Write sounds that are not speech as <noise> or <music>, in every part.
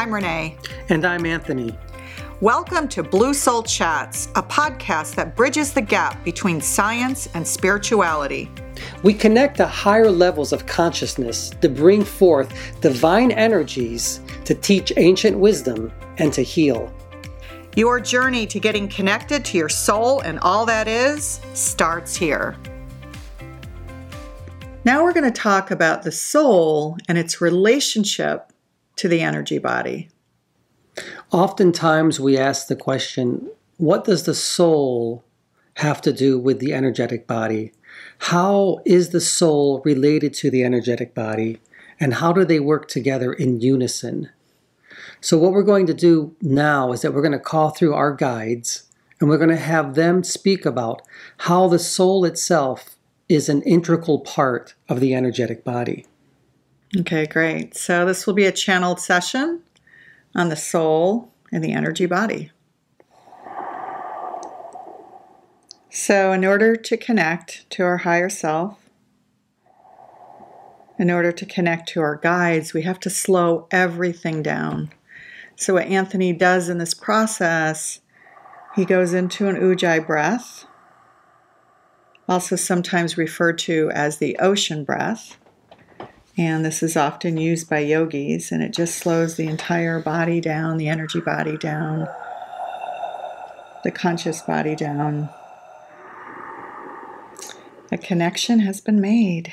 I'm Renee. And I'm Anthony. Welcome to Blue Soul Chats, a podcast that bridges the gap between science and spirituality. We connect to higher levels of consciousness to bring forth divine energies to teach ancient wisdom and to heal. Your journey to getting connected to your soul and all that is starts here. Now we're going to talk about the soul and its relationship to the energy body. Oftentimes we ask the question what does the soul have to do with the energetic body? How is the soul related to the energetic body? And how do they work together in unison? So, what we're going to do now is that we're going to call through our guides and we're going to have them speak about how the soul itself is an integral part of the energetic body. Okay, great. So this will be a channeled session on the soul and the energy body. So, in order to connect to our higher self, in order to connect to our guides, we have to slow everything down. So, what Anthony does in this process, he goes into an ujjayi breath also sometimes referred to as the ocean breath. And this is often used by yogis, and it just slows the entire body down, the energy body down, the conscious body down. A connection has been made.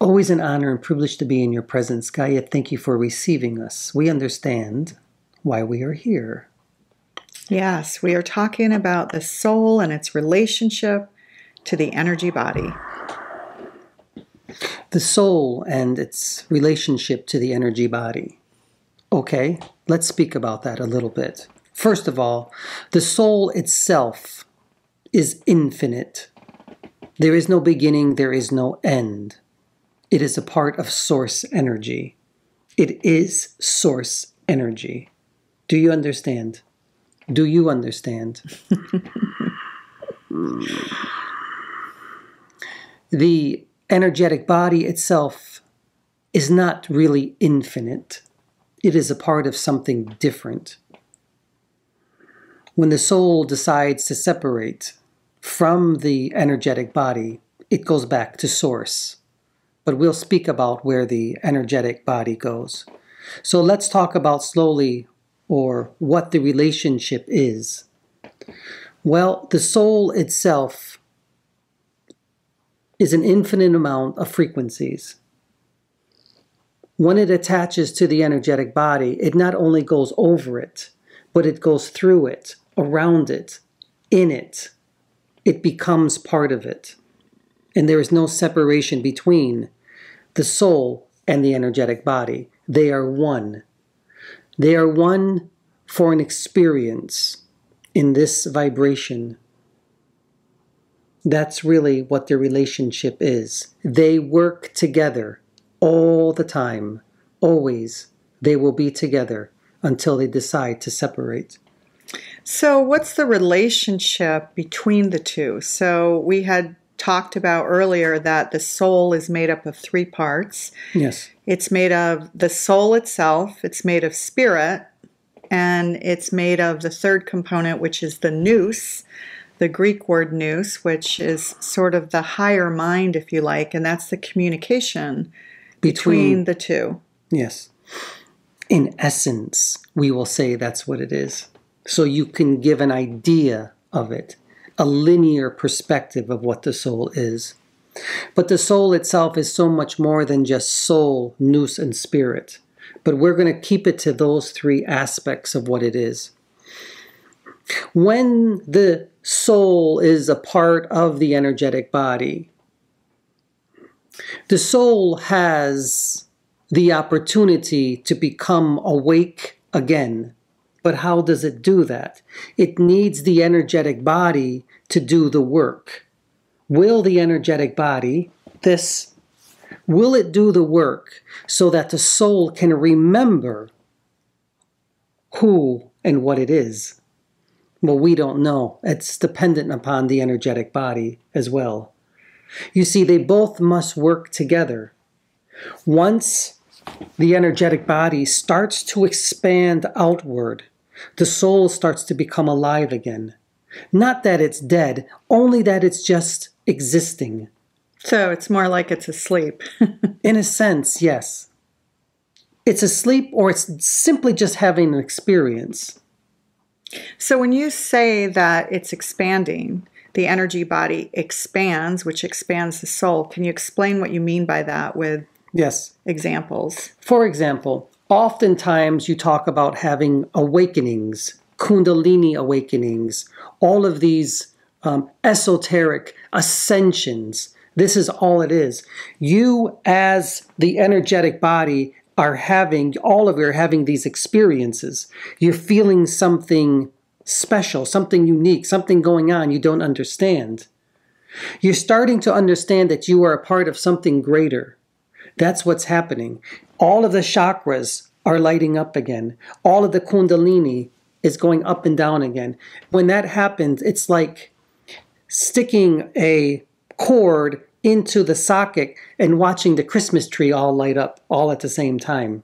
Always an honor and privilege to be in your presence, Gaia. Thank you for receiving us. We understand why we are here. Yes, we are talking about the soul and its relationship to the energy body. The soul and its relationship to the energy body. Okay, let's speak about that a little bit. First of all, the soul itself is infinite. There is no beginning, there is no end. It is a part of source energy. It is source energy. Do you understand? Do you understand? <laughs> the energetic body itself is not really infinite, it is a part of something different. When the soul decides to separate from the energetic body, it goes back to source. But we'll speak about where the energetic body goes. So let's talk about slowly or what the relationship is? Well, the soul itself is an infinite amount of frequencies. When it attaches to the energetic body, it not only goes over it, but it goes through it, around it, in it. It becomes part of it. And there is no separation between the soul and the energetic body. They are one. They are one for an experience in this vibration. That's really what their relationship is. They work together all the time, always. They will be together until they decide to separate. So, what's the relationship between the two? So, we had talked about earlier that the soul is made up of three parts. Yes. It's made of the soul itself, it's made of spirit, and it's made of the third component, which is the nous, the Greek word nous, which is sort of the higher mind, if you like, and that's the communication between, between the two. Yes. In essence, we will say that's what it is. So you can give an idea of it a linear perspective of what the soul is. But the soul itself is so much more than just soul, nous, and spirit. But we're going to keep it to those three aspects of what it is. When the soul is a part of the energetic body, the soul has the opportunity to become awake again but how does it do that? It needs the energetic body to do the work. Will the energetic body, this, will it do the work so that the soul can remember who and what it is? Well, we don't know. It's dependent upon the energetic body as well. You see, they both must work together. Once the energetic body starts to expand outward, the soul starts to become alive again. Not that it's dead, only that it's just existing. So it's more like it's asleep. <laughs> In a sense, yes. It's asleep or it's simply just having an experience. So when you say that it's expanding, the energy body expands, which expands the soul, can you explain what you mean by that with Yes. examples? For example, oftentimes you talk about having awakenings, Kundalini awakenings, all of these um, esoteric ascensions. This is all it is. You, as the energetic body, are having, all of you are having these experiences. You're feeling something special, something unique, something going on you don't understand. You're starting to understand that you are a part of something greater. That's what's happening. All of the chakras are lighting up again. All of the kundalini is going up and down again. When that happens, it's like sticking a cord into the socket and watching the Christmas tree all light up all at the same time.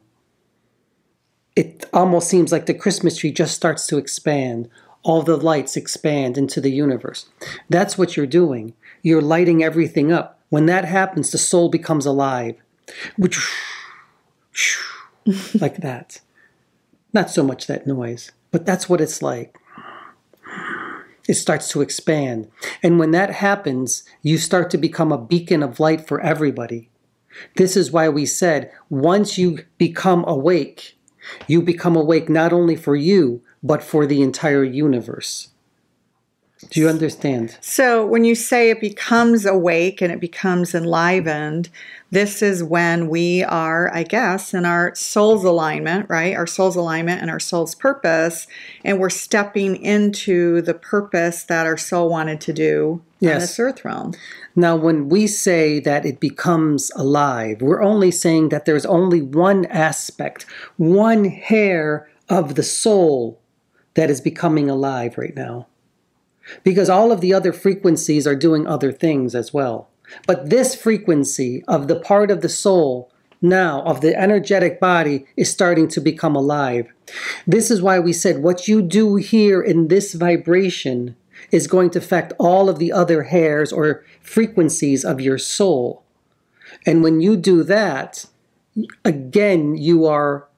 It almost seems like the Christmas tree just starts to expand. All the lights expand into the universe. That's what you're doing. You're lighting everything up. When that happens, the soul becomes alive. Which <laughs> like that. Not so much that noise, but that's what it's like. It starts to expand. And when that happens, you start to become a beacon of light for everybody. This is why we said once you become awake, you become awake not only for you, but for the entire universe. Do you understand? So when you say it becomes awake and it becomes enlivened, this is when we are, I guess, in our soul's alignment, right? Our soul's alignment and our soul's purpose, and we're stepping into the purpose that our soul wanted to do on Yes. this earth realm. Now, when we say that it becomes alive, we're only saying that there's only one aspect, one hair of the soul that is becoming alive right now. Because all of the other frequencies are doing other things as well. But this frequency of the part of the soul now, of the energetic body, is starting to become alive. This is why we said what you do here in this vibration is going to affect all of the other hairs or frequencies of your soul. And when you do that, again, you are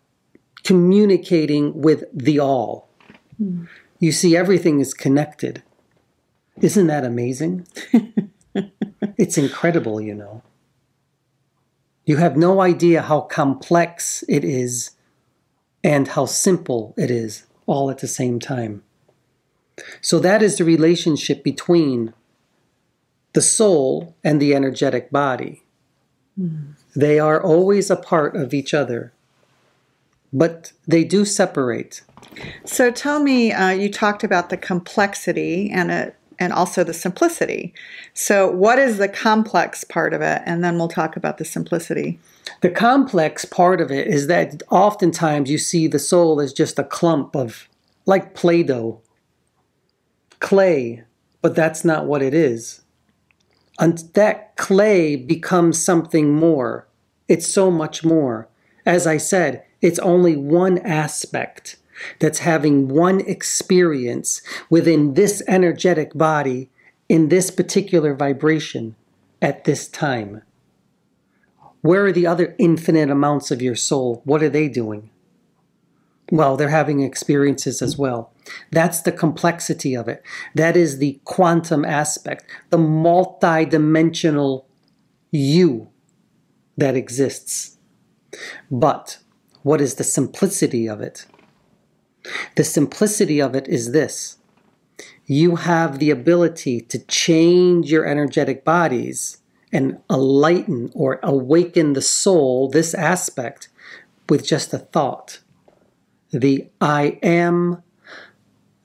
communicating with the all. Hmm. You see, everything is connected. Isn't that amazing? <laughs> it's incredible, you know. You have no idea how complex it is and how simple it is all at the same time. So, that is the relationship between the soul and the energetic body. They are always a part of each other, but they do separate. So tell me, uh, you talked about the complexity and it, and also the simplicity. So what is the complex part of it? And then we'll talk about the simplicity. The complex part of it is that oftentimes you see the soul as just a clump of, like Play Doh, clay, but that's not what it is. And that clay becomes something more. It's so much more. As I said, it's only one aspect that's having one experience within this energetic body in this particular vibration at this time. Where are the other infinite amounts of your soul? What are they doing? Well, they're having experiences as well. That's the complexity of it. That is the quantum aspect, the multi-dimensional you that exists. But what is the simplicity of it? The simplicity of it is this you have the ability to change your energetic bodies and enlighten or awaken the soul, this aspect, with just a thought. The I am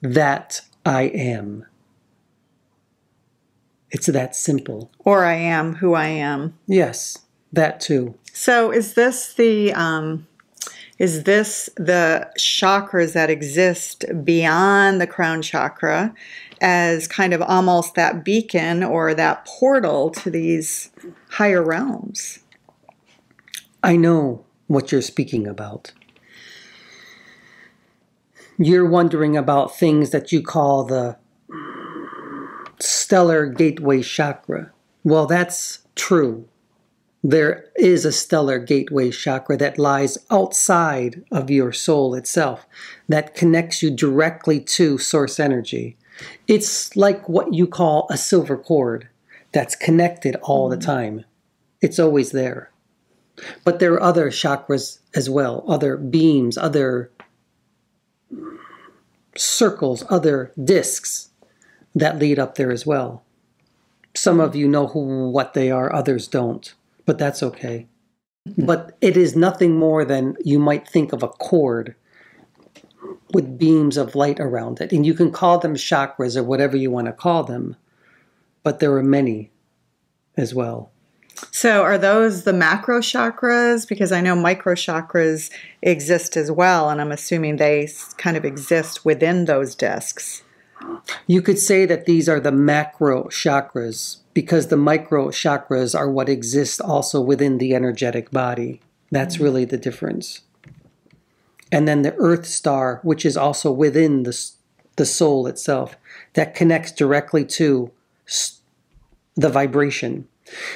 that I am. It's that simple. Or I am who I am. Yes, that too. So is this the um, is this the chakras that exist beyond the crown chakra as kind of almost that beacon or that portal to these higher realms? I know what you're speaking about. You're wondering about things that you call the stellar gateway chakra. Well, that's true. There is a stellar gateway chakra that lies outside of your soul itself that connects you directly to source energy. It's like what you call a silver cord that's connected all the mm-hmm. time. It's always there. But there are other chakras as well, other beams, other circles, other discs that lead up there as well. Some of you know who, what they are, others don't, but that's okay. Hmm. But it is nothing more than you might think of a cord with beams of light around it. And you can call them chakras or whatever you want to call them, but there are many as well. So, are those the macro chakras? Because I know micro chakras exist as well, and I'm assuming they kind of exist within those discs. You could say that these are the macro chakras because the micro chakras are what exist also within the energetic body. That's really the difference. And then the earth star, which is also within the, the soul itself, that connects directly to the vibration.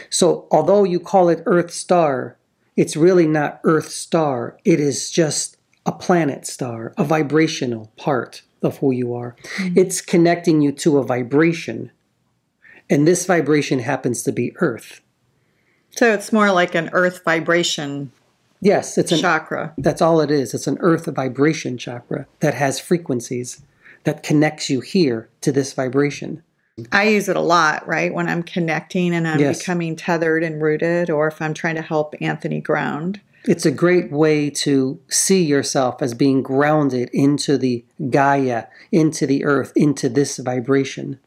So, although you call it Earth star, it's really not Earth star. It is just a planet star, a vibrational part of who you are. Mm-hmm. It's connecting you to a vibration. And this vibration happens to be Earth. So it's more like an Earth vibration. Yes, it's a chakra. That's all it is. It's an Earth vibration chakra that has frequencies that connects you here to this vibration. I use it a lot, right? When I'm connecting and I'm yes. becoming tethered and rooted, or if I'm trying to help Anthony ground. It's a great way to see yourself as being grounded into the Gaia, into the earth, into this vibration.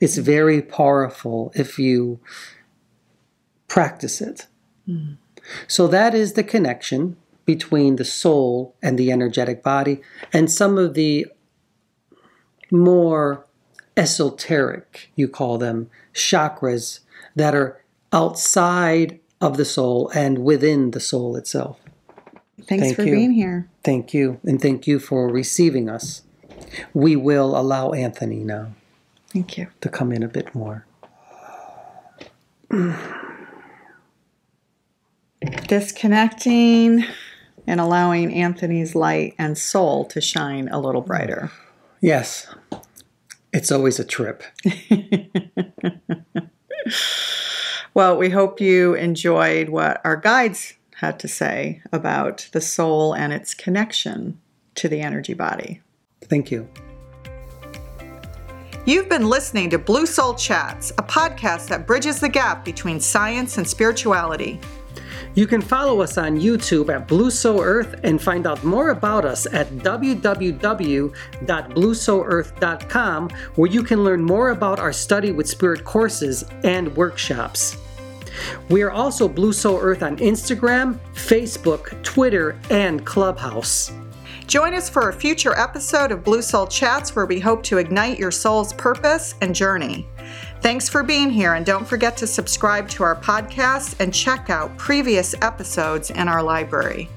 It's very powerful if you practice it. Mm. So, that is the connection between the soul and the energetic body, and some of the more esoteric, you call them, chakras that are outside of the soul and within the soul itself. Thanks thank for you. being here. Thank you. And thank you for receiving us. We will allow Anthony now. Thank you. To come in a bit more. <sighs> Disconnecting and allowing Anthony's light and soul to shine a little brighter. Yes. It's always a trip. <laughs> well, we hope you enjoyed what our guides had to say about the soul and its connection to the energy body. Thank you. You've been listening to Blue Soul Chats, a podcast that bridges the gap between science and spirituality. You can follow us on YouTube at Blue Soul Earth and find out more about us at www.bluesoulearth.com, where you can learn more about our Study with Spirit courses and workshops. We are also Blue Soul Earth on Instagram, Facebook, Twitter, and Clubhouse. Join us for a future episode of Blue Soul Chats where we hope to ignite your soul's purpose and journey. Thanks for being here, and don't forget to subscribe to our podcast and check out previous episodes in our library.